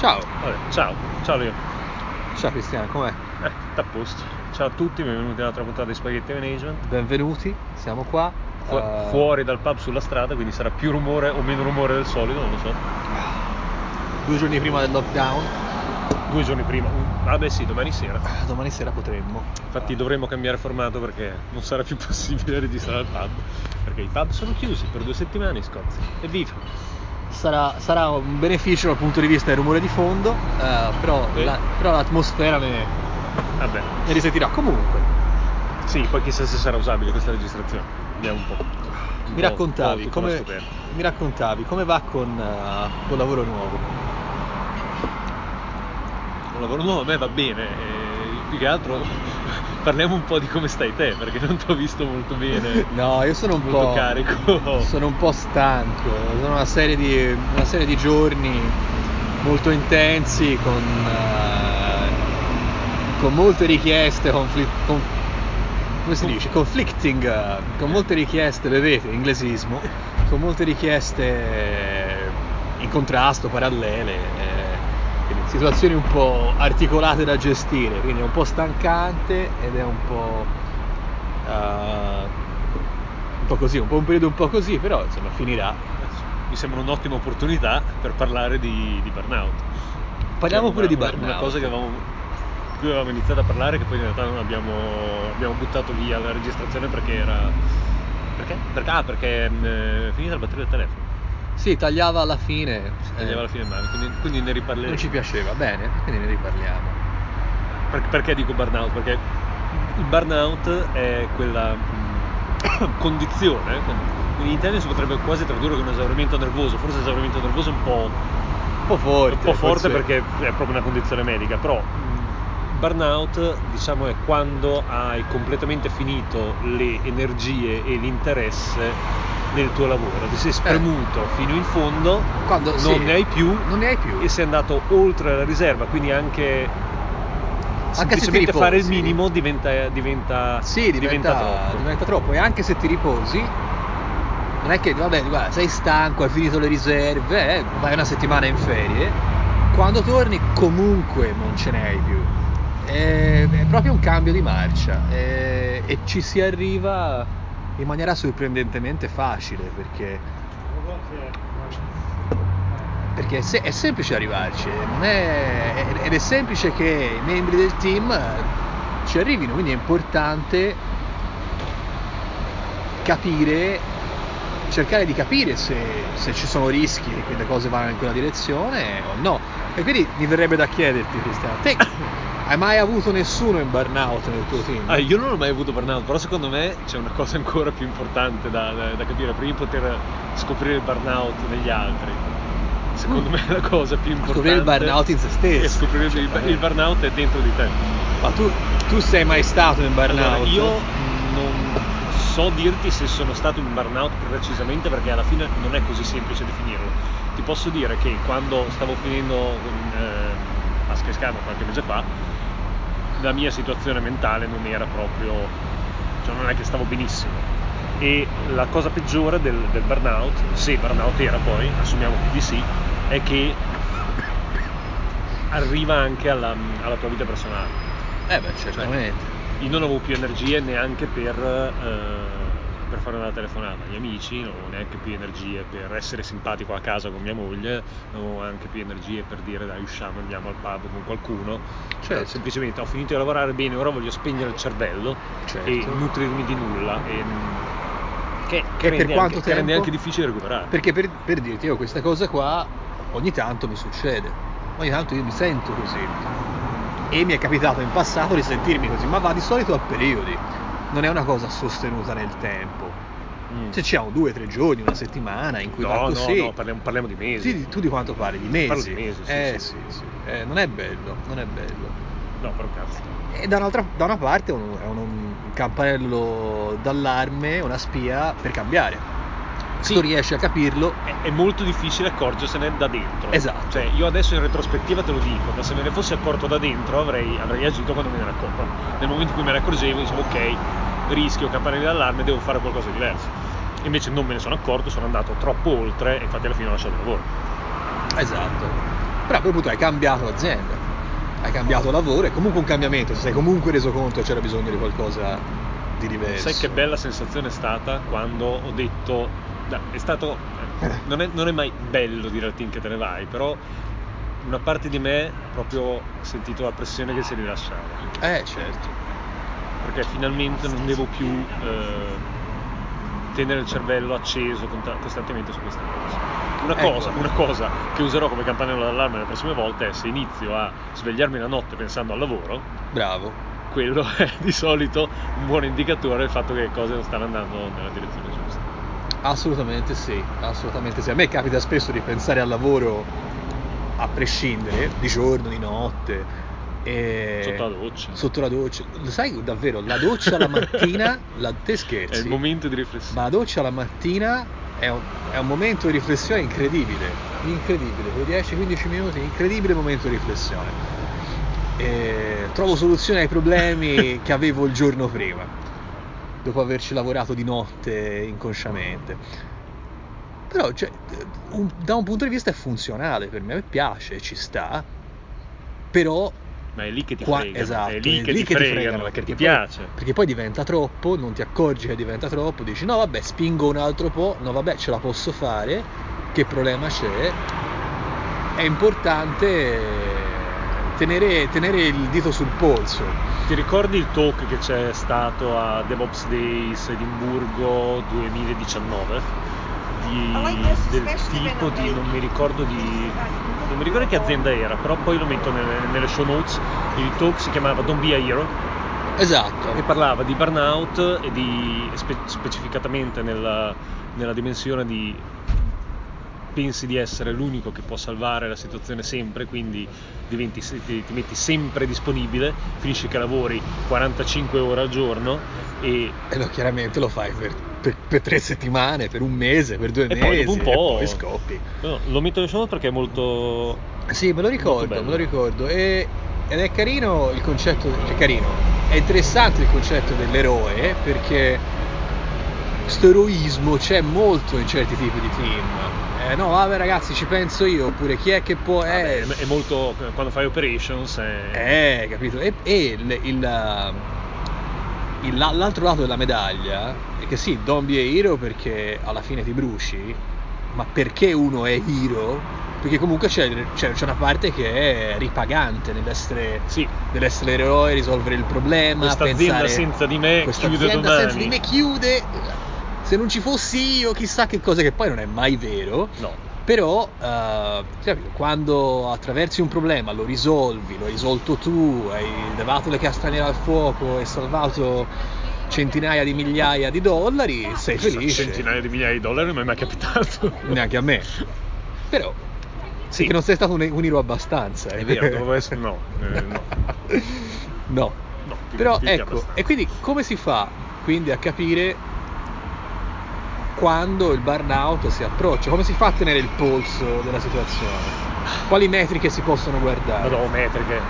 Ciao. Vabbè, ciao, ciao Leo. Ciao Cristiano, com'è? Eh, a posto. Ciao a tutti, benvenuti all'altra puntata di Spaghetti Management. Benvenuti, siamo qua. Fu- Eh, Fuori dal pub sulla strada, quindi sarà più rumore o meno rumore del solito, non lo so. Due giorni prima del lockdown. Due giorni prima. Mm, Ah beh sì, domani sera. Ah, Domani sera potremmo. Infatti dovremmo cambiare formato perché non sarà più possibile registrare al pub. Perché i pub sono chiusi per due settimane in Scozia. Evviva! Sarà, sarà un beneficio dal punto di vista del rumore di fondo, eh, però, Eh. la- però l'atmosfera ne, Vabbè. ne risentirà. Comunque, Sì, poi chissà se sarà usabile questa registrazione. Vediamo un po'. Un mi po', raccontavi, po' come, mi raccontavi come va con eh, col lavoro nuovo. Un lavoro nuovo a me va bene, e più che altro parliamo un po' di come stai te, perché non ti ho visto molto bene, No, io sono un molto po'. carico. Sono un po' stanco, sono una serie di, una serie di giorni molto intensi con, eh, con molte richieste, confli- con- come si dice? Conflicting, con molte richieste, vedete, inglesismo, con molte richieste in contrasto, parallele, eh, quindi situazioni un po' articolate da gestire, quindi è un po' stancante ed è un po'... eh, un po' così, un po' un periodo un po' così, però insomma finirà. Mi sembra un'ottima opportunità per parlare di, di burnout. Parliamo Cioè, pure una- di burnout. Una cosa che avevamo, cui avevamo iniziato a parlare che poi in realtà non abbiamo, abbiamo buttato via la registrazione perché era... Perché? Perché, ah, perché mh, è finita la batteria del telefono. Sì, tagliava alla fine. Tagliava eh, alla fine male, quindi, quindi ne riparleremo. non ci piaceva, bene, quindi ne riparliamo. Per- perché dico burnout? Perché il burnout è quella mh, condizione, quindi in Italia si potrebbe quasi tradurre con esaurimento nervoso, forse esaurimento nervoso è un po', Un po' forte. un po' forte perché è proprio una condizione medica, però mh, burnout diciamo è quando hai completamente finito le energie e l'interesse nel tuo lavoro, ti sei spremuto fino in fondo, Quando- non sì, ne hai più Non ne hai più. e sei andato oltre la riserva, quindi anche Anche semplicemente fare il riposi. minimo diventa, diventa, Sì, diventa, troppo. diventa troppo. E anche se ti riposi, non è che, vabbè, guarda, sei stanco, hai finito le riserve, eh, vai una settimana in ferie, quando torni comunque non ce ne hai più. È, è proprio un cambio di marcia e, e ci si arriva in maniera sorprendentemente facile perché, perché è, se- è semplice arrivarci non è- ed è semplice che i membri del team ci arrivino, quindi è importante capire, cercare di capire se, se ci sono rischi che le cose vanno in quella direzione o no. E quindi mi verrebbe da chiederti, Cristiano, te hai mai avuto nessuno in burnout nel tuo team? Ah, io non ho mai avuto burnout, però secondo me c'è una cosa ancora più importante da, da- da capire prima di poter scoprire il burnout negli altri. Secondo me la cosa più importante Scoprire il burnout in se stesso. è scoprire il, Certamente. il burnout è dentro di te. Ma tu, tu sei mai stato in burnout? Allora, io non so dirti se sono stato in burnout precisamente perché alla fine non è così semplice definirlo. Ti posso dire che quando stavo finendo eh, a Skyscanner qualche mese fa, la mia situazione mentale non era proprio, cioè non è che stavo benissimo. E la cosa peggiore del, del burnout, se burnout era poi, assumiamo di sì, è che arriva anche alla, alla tua vita personale. Eh beh, certamente. Io non avevo più energie neanche per, eh, per fare una telefonata agli amici, non avevo neanche più energie per essere simpatico a casa con mia moglie, non avevo neanche più energie per dire dai usciamo, andiamo al pub con qualcuno. Certo. Eh, semplicemente ho finito di lavorare bene, ora voglio spegnere il cervello Certo. e nutrirmi di nulla. E, che, Che per quanto anche, che rende tempo? anche difficile recuperare. Perché per, per dirti, io questa cosa qua ogni tanto mi succede. Ogni tanto io mi sento così. E mi è capitato in passato di sentirmi così, ma va di solito a periodi. Non è una cosa sostenuta nel tempo. Mm. Se c'è un due tre giorni, una settimana in cui No, no, così. no, parliamo, parliamo di mesi. Sì, tu di quanto parli? Di mesi? Parlo di mesi, sì, eh sì. sì, sì. Eh, non è bello, non è bello. No, però cazzo. E da, un'altra, da una parte è un- un campanello d'allarme, una spia per cambiare. Sì. tu riesci a capirlo, è, è molto difficile accorgersene da dentro. Esatto. Cioè, io adesso in retrospettiva te lo dico, ma se me ne fossi accorto da dentro avrei, avrei agito quando me ne ero accorto. Nel momento in cui me ne accorgevo, dicevo ok, rischio, campanello d'allarme, devo fare qualcosa di diverso. Invece non me ne sono accorto, sono andato troppo oltre e infatti alla fine ho lasciato il lavoro. Esatto. Però a quel punto hai cambiato azienda, hai cambiato lavoro, è comunque un cambiamento, ti sei comunque reso conto che c'era bisogno di qualcosa di diverso. Sai che bella sensazione è stata quando ho detto, no, è stato, non è, non è mai bello dire al team che te ne vai, però una parte di me proprio ha sentito la pressione che si rilasciava. Eh certo. Perché finalmente non devo più eh, tenere il cervello acceso costantemente su questa cosa. Una Ecco. cosa, una cosa che userò come campanello d'allarme le prossime volte è se inizio a svegliarmi la notte pensando al lavoro, Bravo. quello è di solito un buon indicatore del fatto che le cose non stanno andando nella direzione giusta. Assolutamente sì, assolutamente sì. A me capita spesso di pensare al lavoro a prescindere, di giorno, di notte. Sotto la doccia. Sotto la doccia. Lo sai davvero, la doccia la mattina, la... te scherzi. È il momento di riflessione. Ma la doccia la mattina è un, è un momento di riflessione incredibile, incredibile, quei 10-15 minuti, incredibile momento di riflessione. E trovo soluzioni ai problemi che avevo il giorno prima, dopo averci lavorato di notte inconsciamente. Però cioè, un- da un punto di vista è funzionale per me, piace, ci sta, però Ma è lì che ti Qua- fregano. esatto, è lì che ti fregano, perché ti poi- piace. Perché poi diventa troppo, non ti accorgi che diventa troppo, dici no vabbè spingo un altro po', no vabbè ce la posso fare, che problema c'è? È importante tenere, tenere il dito sul polso. Ti ricordi il talk che c'è stato a DevOps Days Edimburgo 2019? Di- del tipo di non mi ricordo di non mi ricordo che azienda era però poi lo metto nelle, nelle show notes il talk si chiamava Don't Be a Hero Esatto. e parlava di burnout e di spe- specificatamente nella, nella dimensione di pensi di essere l'unico che può salvare la situazione sempre, quindi diventi, ti, ti metti sempre disponibile, finisci che lavori 45 ore al giorno e, E lo, chiaramente lo fai per, per- per tre settimane, per un mese, per due e mesi, poi dopo un e po' poi scoppi. No, lo metto show notes perché è molto Sì, me lo ricordo, me lo ricordo. E- ed è carino il concetto, è carino, è interessante il concetto dell'eroe perché questo eroismo c'è molto in certi tipi di team. Eh, no, vabbè ragazzi, ci penso io, oppure chi è che può... vabbè, Eh, è molto quando fai operations è, eh, capito? E, e il, il- il- l'altro lato della medaglia è che sì, don't be a hero perché alla fine ti bruci, ma perché uno è hero? Perché comunque c'è, c'è- c'è una parte che è ripagante nell'essere, sì, nell'essere eroe, risolvere il problema, questa azienda senza di me chiude domani. senza di me chiude, se non ci fossi io chissà che cosa, che poi non è mai vero, No, però eh, quando attraversi un problema, lo risolvi, lo hai risolto tu, hai levato le castagne dal fuoco e salvato centinaia di migliaia di dollari, sei felice. centinaia di migliaia di dollari non mi è mai capitato. Neanche a me. Però, sì, che non sei stato un, un hero abbastanza. È vero, dovevo essere- no, eh, no. No. No, Però ecco, abbastanza. e quindi come si fa quindi a capire quando il burnout si approccia? Come si fa a tenere il polso della situazione? Quali metriche si possono guardare? Madonna, metriche.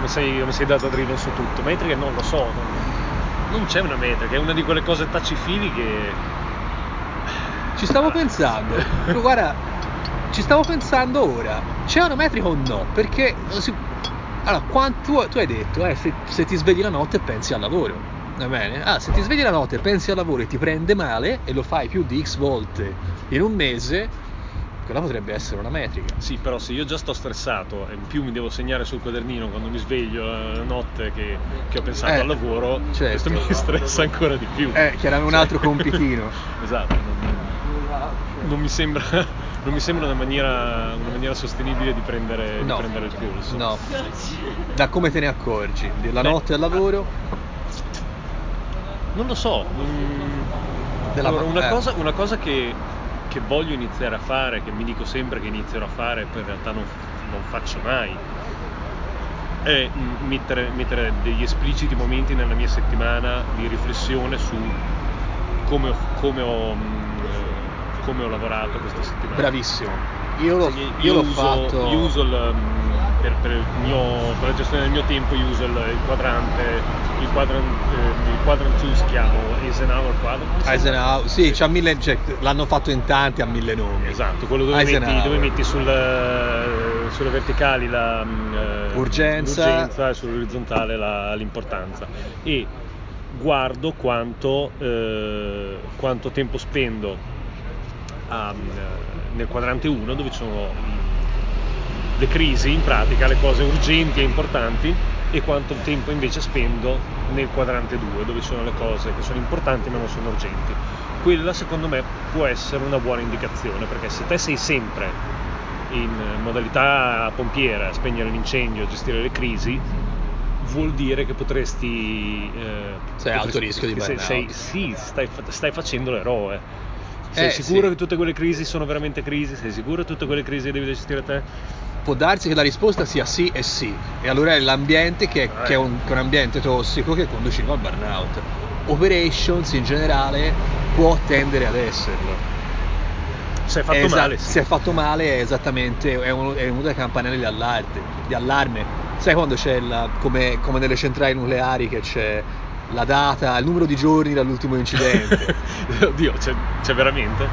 Mi sei, mi sei dato a drill su tutto. Metriche non lo so. Non, non c'è una metrica, è una di quelle cose tacifili che. Ci stavo pensando. Guarda, ci stavo pensando ora. C'è una metrica o no? Perché si- allora, quan- tu, tu hai detto, eh, se, se ti svegli la notte pensi al lavoro. Va bene? Ah, se ti svegli la notte pensi al lavoro e ti prende male e lo fai più di X volte in un mese, quella potrebbe essere una metrica. Sì, però se io già sto stressato e in più mi devo segnare sul quadernino quando mi sveglio la notte che, che ho pensato Eh, al lavoro, certo. questo mi stressa ancora di più. Eh, chiaramente un Cioè, altro compitino. esatto. Non, non mi sembra, non mi sembra una, maniera, una maniera sostenibile di prendere, di No. prendere il polso. No. Da come te ne accorgi? Della Beh, notte al lavoro? Non lo so. mm, allora, una, eh. cosa, una cosa che, che voglio iniziare a fare, che mi dico sempre che inizierò a fare, poi in realtà non, non faccio mai, è mettere, mettere degli espliciti momenti nella mia settimana di riflessione su come ho, come ho, mm, come ho lavorato questa settimana. Bravissimo. Io l'ho, Cioè, io, io l'ho uso, fatto. io uso il, mm, per, per mio- per la gestione del mio tempo io uso il, il quadrante, il quadrant, eh, il quadrant tool si chiama Eisenhower quadrant. Eisenhower, sì, c'ha mille, cioè, l'hanno fatto in tanti a mille nomi. Esatto, quello dove metti, dove metti sul, eh, sulle verticali la, mm, eh, Urgenza. l'urgenza e sull'orizzontale la- l'importanza. E guardo quanto, eh, quanto tempo spendo a, mm, nel quadrante 1 dove ci sono le crisi, in pratica le cose urgenti e importanti e quanto tempo invece spendo nel quadrante 2 dove sono le cose che sono importanti ma non sono urgenti. Quella secondo me può essere una buona indicazione perché se te sei sempre in modalità pompiera a spegnere l'incendio, a gestire le crisi, vuol dire che potresti... eh, Sei a alto potresti- rischio di che sei- burnout. sei- sì, stai, stai facendo l'eroe. Sei Eh, sicuro sì. che tutte quelle crisi sono veramente crisi? Sei sicuro che tutte quelle crisi devi gestire te? Può darsi che la risposta sia sì e sì, e allora è l'ambiente che, che è, un, che è un ambiente tossico che conduce al burnout. Operations in generale può tendere ad esserlo. Se è fatto È esa- male, sì. Se è fatto male è esattamente, è, uno- è una delle campanelle di allarme, di allarme. Sai quando c'è, la, come, come nelle centrali nucleari, che c'è la data, il numero di giorni dall'ultimo incidente. Oddio, c'è, c'è veramente?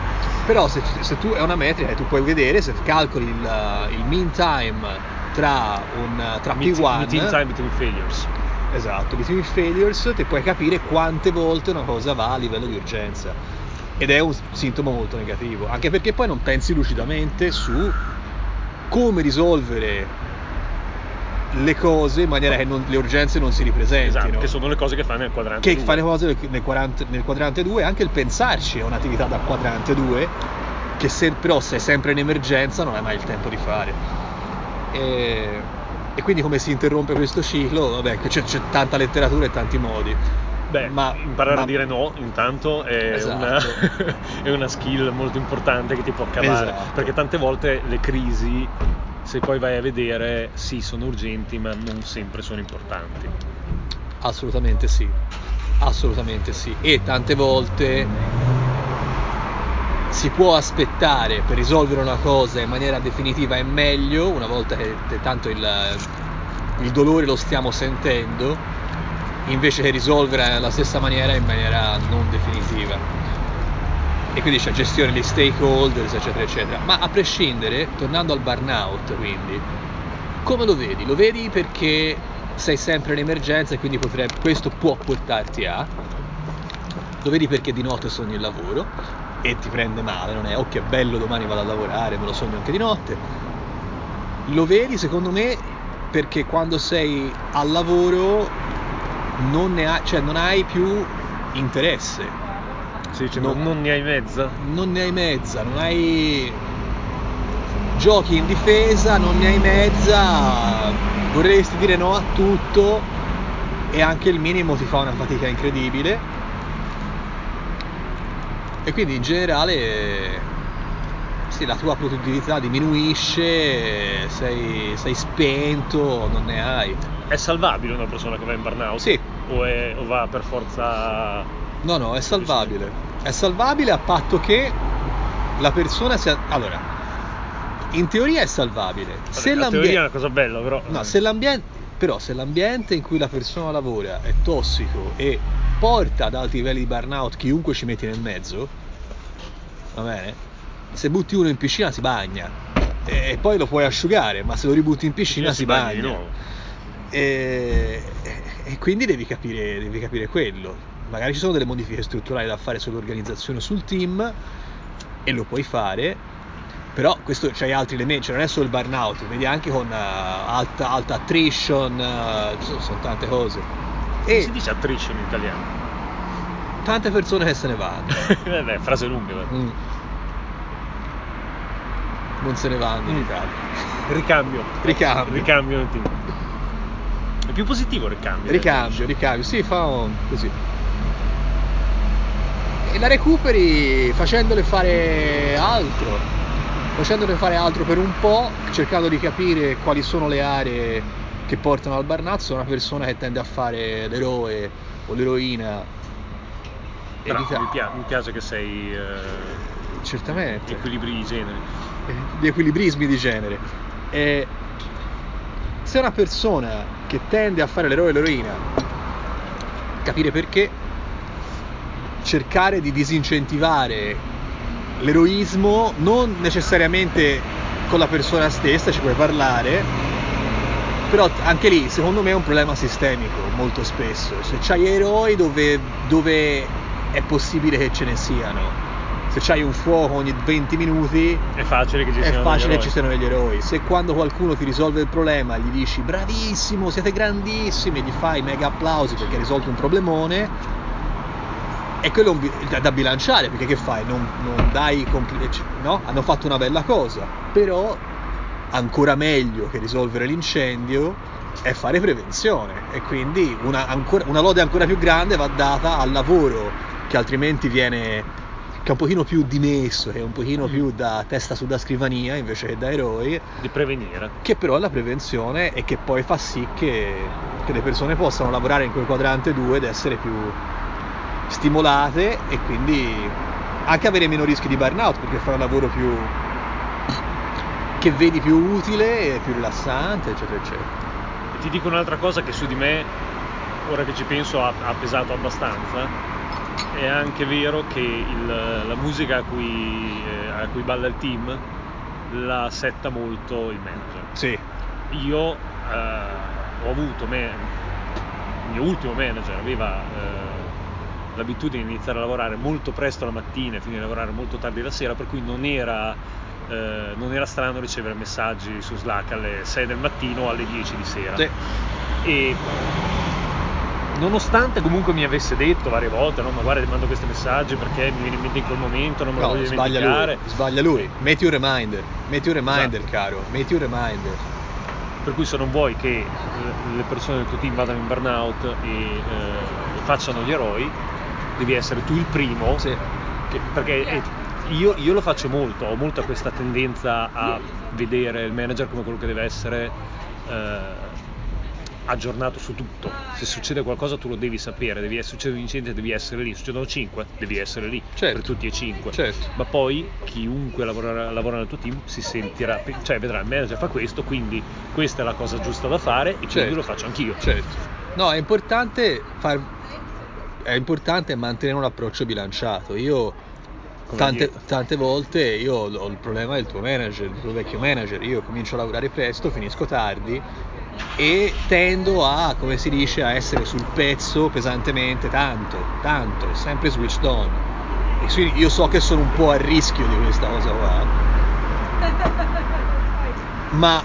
Però se, se tu è una metrica e tu puoi vedere, se calcoli il, il mean time tra, un, tra Meet- P1 Meeting time between failures. Esatto, between failures ti puoi capire quante volte una cosa va a livello di urgenza. Ed è un sintomo molto negativo, anche perché poi non pensi lucidamente su come risolvere le cose in maniera che non- le urgenze non si ripresentino. Esatto, che sono le cose che fai nel quadrante Che 2. fare le cose nel, 40 nel quadrante 2, anche il pensarci è un'attività da quadrante 2, che se, però se è sempre in emergenza non hai mai il tempo di fare. E, e quindi come si interrompe questo ciclo? Vabbè, c'è, c'è tanta letteratura e tanti modi. Beh, ma- imparare ma- a dire no intanto è, Esatto. una, è una skill molto importante che ti può cavare. Esatto. Perché tante volte le crisi, se poi vai a vedere, sì, sono urgenti, ma non sempre sono importanti. Assolutamente sì, assolutamente sì. E tante volte si può aspettare per risolvere una cosa in maniera definitiva e meglio, una volta che tanto il, il dolore lo stiamo sentendo, invece che risolvere alla stessa maniera in maniera non definitiva. E quindi c'è gestione degli stakeholders, eccetera, eccetera. Ma a prescindere, tornando al burnout, quindi, come lo vedi? Lo vedi perché sei sempre in emergenza e quindi potrebbe, questo può portarti a. Lo vedi perché di notte sogni il lavoro e ti prende male, non è oh che bello domani vado a lavorare, me lo sogno anche di notte. Lo vedi secondo me perché quando sei al lavoro non, hai, cioè non hai più interesse, Sì, cioè, No. non, non ne hai mezza. non ne hai mezza, non hai giochi in difesa, non ne hai mezza, vorresti dire no a tutto e anche il minimo ti fa una fatica incredibile. E quindi in generale sì, la tua produttività diminuisce, sei, sei spento, non ne hai. È salvabile una persona che va in burnout? Sì. O, è- o va per forza... No, no, è salvabile. È salvabile a patto che la persona sia... Allora, in teoria è salvabile. Se la teoria è una cosa bella, però... No, se l'ambiente... Però se l'ambiente in cui la persona lavora è tossico e porta ad alti livelli di burnout chiunque ci metti nel mezzo, va bene? Se butti uno in piscina si bagna e poi lo puoi asciugare, ma se lo ributti in piscina si, bagna bagna. nuovo. E, e quindi devi capire, devi capire quello. Magari ci sono delle modifiche strutturali da fare sull'organizzazione, sul team, e lo puoi fare, però questo c'hai altri elementi, cioè non è solo il burnout, vedi anche con eh, alta, alta attrition, ci sono, sono tante cose. Come E si dice attrition in italiano? tante persone che se ne vanno. Eh beh, frase lunga. Mm. Non se ne vanno in Mm. Italia. Ricambio. Ricambio. Ricambio nel team. È più positivo il ricambio. Ricambio, ricambio, sì, fa un- così. E la recuperi facendole fare altro, facendole fare altro per un po', cercando di capire quali sono le aree che portano al. Sono una persona che tende a fare l'eroe o l'eroina. Ca- mi, pia- mi piace che sei eh, Certamente. equilibri di genere. di equilibrismi di genere. E se una persona che tende a fare l'eroe e l'eroina, capire perché, cercare di disincentivare l'eroismo, non necessariamente con la persona stessa, ci puoi parlare, però anche lì secondo me è un problema sistemico molto spesso, se c'hai eroi dove, dove è possibile che ce ne siano, se c'hai un fuoco ogni 20 minuti È facile che ci è siano facile degli che ci eroi. siano degli eroi. Se quando qualcuno ti risolve il problema gli dici bravissimo, siete grandissimi, gli fai mega applausi perché hai risolto un problemone, è quello un bi- da, da bilanciare perché che fai? Non, non dai compli- c- no? Hanno fatto una bella cosa, però ancora meglio che risolvere l'incendio è fare prevenzione e quindi una, ancora- una lode ancora più grande va data al lavoro che altrimenti viene che è un pochino più dimesso, che è un pochino più da testa sulla scrivania invece che da eroi, Di prevenire. che però è la prevenzione e che poi fa sì che, che le persone possano lavorare in quel quadrante 2 ed essere più stimolate e quindi anche avere meno rischi di burnout perché fai un lavoro più che vedi più utile, più rilassante, eccetera, eccetera. E ti dico un'altra cosa che su di me, ora che ci penso, ha, ha pesato abbastanza. È anche vero che il- la musica a cui, eh, a cui balla il team la setta molto il manager. Sì, Io eh, ho avuto, me- il mio ultimo manager aveva eh, l'abitudine di iniziare a lavorare molto presto la mattina e finire a lavorare molto tardi la sera, per cui non era, eh, non era strano ricevere messaggi su Slack alle 6 del mattino o alle 10 di sera. sì. E nonostante comunque mi avesse detto varie volte, no, ma guarda ti mando questi messaggi perché mi viene in mente in quel momento, non me lo No, voglio sbaglia dimenticare. lui, sbaglia lui. Metti un reminder, metti un reminder, Esatto. caro, metti un reminder. Per cui se non vuoi che eh, le persone del tuo team vadano in burnout e eh, facciano gli eroi, devi essere tu il primo. Sì. che- perché eh, io, io lo faccio molto, ho molta questa tendenza a vedere il manager come quello che deve essere eh, aggiornato su tutto. Se succede qualcosa tu lo devi sapere, devi, succede un incidente devi essere lì, succedono 5, devi essere lì Certo. per tutti e 5. Certo. Ma poi chiunque lavora, lavora nel tuo team si sentirà, cioè vedrà il manager fa questo, quindi questa è la cosa giusta da fare e quindi Certo. lo faccio anch'io. Certo. No, è importante far è importante mantenere un approccio bilanciato. Io tante, tante volte io ho il problema del tuo manager, del tuo vecchio manager. Io comincio a lavorare presto, finisco tardi e tendo a, come si dice, a essere sul pezzo pesantemente tanto, tanto, sempre switched on. E quindi io so che sono un po' a rischio di questa cosa qua. Ma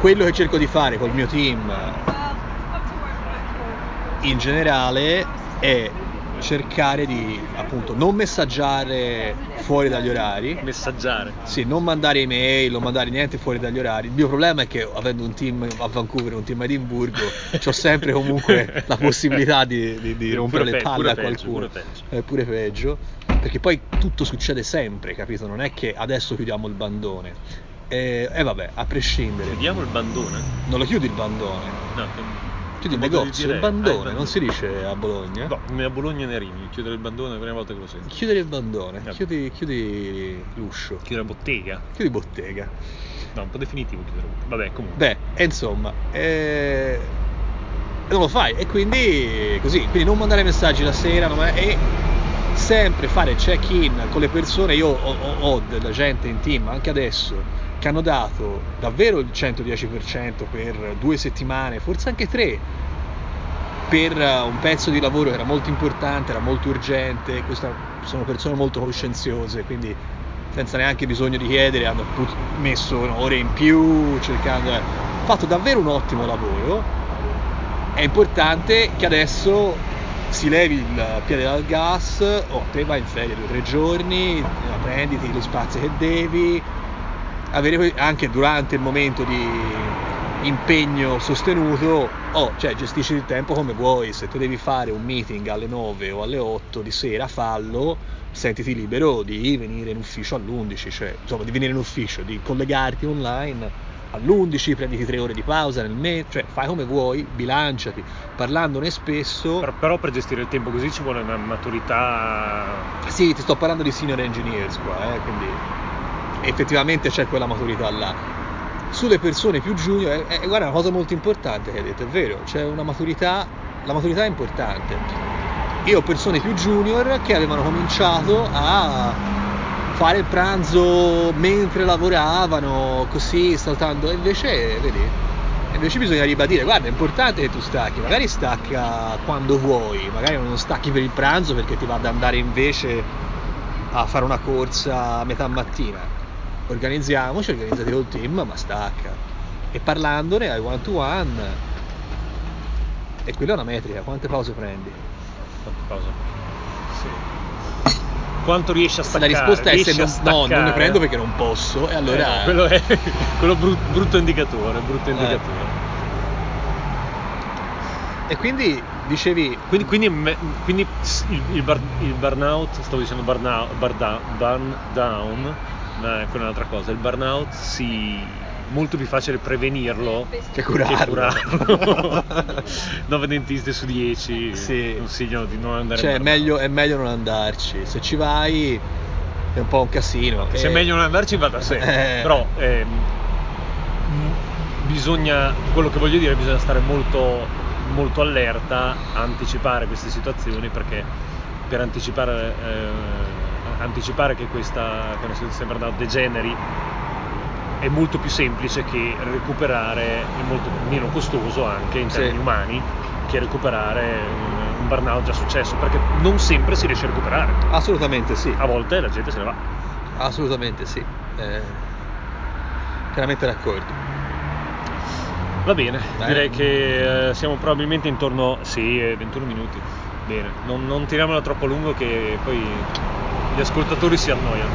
quello che cerco di fare col mio team in generale è cercare di appunto non messaggiare fuori dagli orari Messaggiare. sì, non mandare email, non mandare niente fuori dagli orari. Il mio problema è che avendo un team a Vancouver e un team a Edimburgo, ho sempre comunque la possibilità di, di- di Pure rompere le pe- palle pure a peggio, qualcuno. pure peggio. È pure peggio. Perché poi tutto succede sempre, capito? Non è che adesso chiudiamo il bandone. E, e vabbè, a prescindere, Vediamo il bandone. non lo chiudi il bandone, No, chiudi di negozio, il bandone, non si dice a Bologna. No, a Bologna ne rimi, chiudere il bandone è la prima volta che lo sento. Chiudere il bandone, Eh. chiudi, chiudi l'uscio, Chiudere bottega. chiudi bottega. No, un po' definitivo chiudere bottega. Vabbè, comunque. Beh, e insomma, eh, non lo fai e quindi così, quindi non mandare messaggi la sera non e sempre fare check-in con le persone. Io ho, ho- ho della gente in team, anche adesso, che hanno dato davvero il 110% per due settimane, forse anche tre, per eh, un pezzo di lavoro che era molto importante, era molto urgente. Queste sono persone molto coscienziose, quindi senza neanche bisogno di chiedere hanno messo ore in più, cercando... eh, fatto davvero un ottimo lavoro. È importante che adesso si levi il piede dal gas, o te vai in ferie due o tre giorni, prenditi lo spazio che devi, avere anche durante il momento di impegno sostenuto, oh, cioè gestisci il tempo come vuoi, se te devi fare un meeting alle 9 o alle 8 di sera, fallo, sentiti libero di venire in ufficio all'11, cioè insomma di venire in ufficio, di collegarti online all'11, prenditi tre ore di pausa nel mezzo, cioè fai come vuoi, bilanciati, parlandone spesso. Per- però per gestire il tempo così ci vuole una maturità. Sì, ti sto parlando di senior engineers qua, eh, quindi effettivamente c'è quella maturità là. Sulle persone più junior, eh, eh, guarda, una cosa molto importante che hai detto, è vero, c'è una maturità, la maturità è importante. Io ho persone più junior che avevano cominciato a fare il pranzo mentre lavoravano, così saltando. E invece, vedi, invece bisogna ribadire, guarda, è importante che tu stacchi, magari stacca quando vuoi, magari non stacchi per il pranzo perché ti va ad andare invece a fare una corsa a metà mattina. Organizziamoci, organizzati col team, ma stacca. E parlandone ai one to one, e quella è una metrica, quante pause prendi? Quante pause? Sì. Quanto riesci a staccare? La risposta è se non, no, non ne prendo perché non posso, e allora... Eh, quello è quello brut- brutto indicatore, brutto indicatore. E quindi dicevi... Quindi, quindi, quindi il, il, bar- il burnout, stavo dicendo burnout, burn down, ma è un'altra cosa. Il burnout si molto più facile prevenirlo Che curarlo. curarlo. 9 dentisti su 10 Sì. consigliano di non andare Cioè, meglio, è meglio non andarci. Se ci vai è un po' un casino. Se è E- meglio non andarci va da sé, Eh. però m- bisogna, quello che voglio dire, bisogna stare molto, molto allerta a anticipare queste situazioni perché per anticipare, eh, anticipare che questa che una situazione di burnout degeneri è molto più semplice che recuperare, è molto meno costoso anche in Sì. termini umani, che recuperare un, un burnout già successo, perché non sempre si riesce a recuperare. Assolutamente sì. A volte la gente se ne va. Assolutamente sì. Eh, pienamente d'accordo. Va bene, Bene. direi che eh, siamo probabilmente intorno, sì, eh, 21 minuti. Bene, non, non tiriamola troppo lungo che poi gli ascoltatori si annoiano.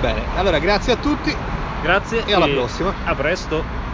Bene, allora grazie a tutti. Grazie E alla prossima. A presto.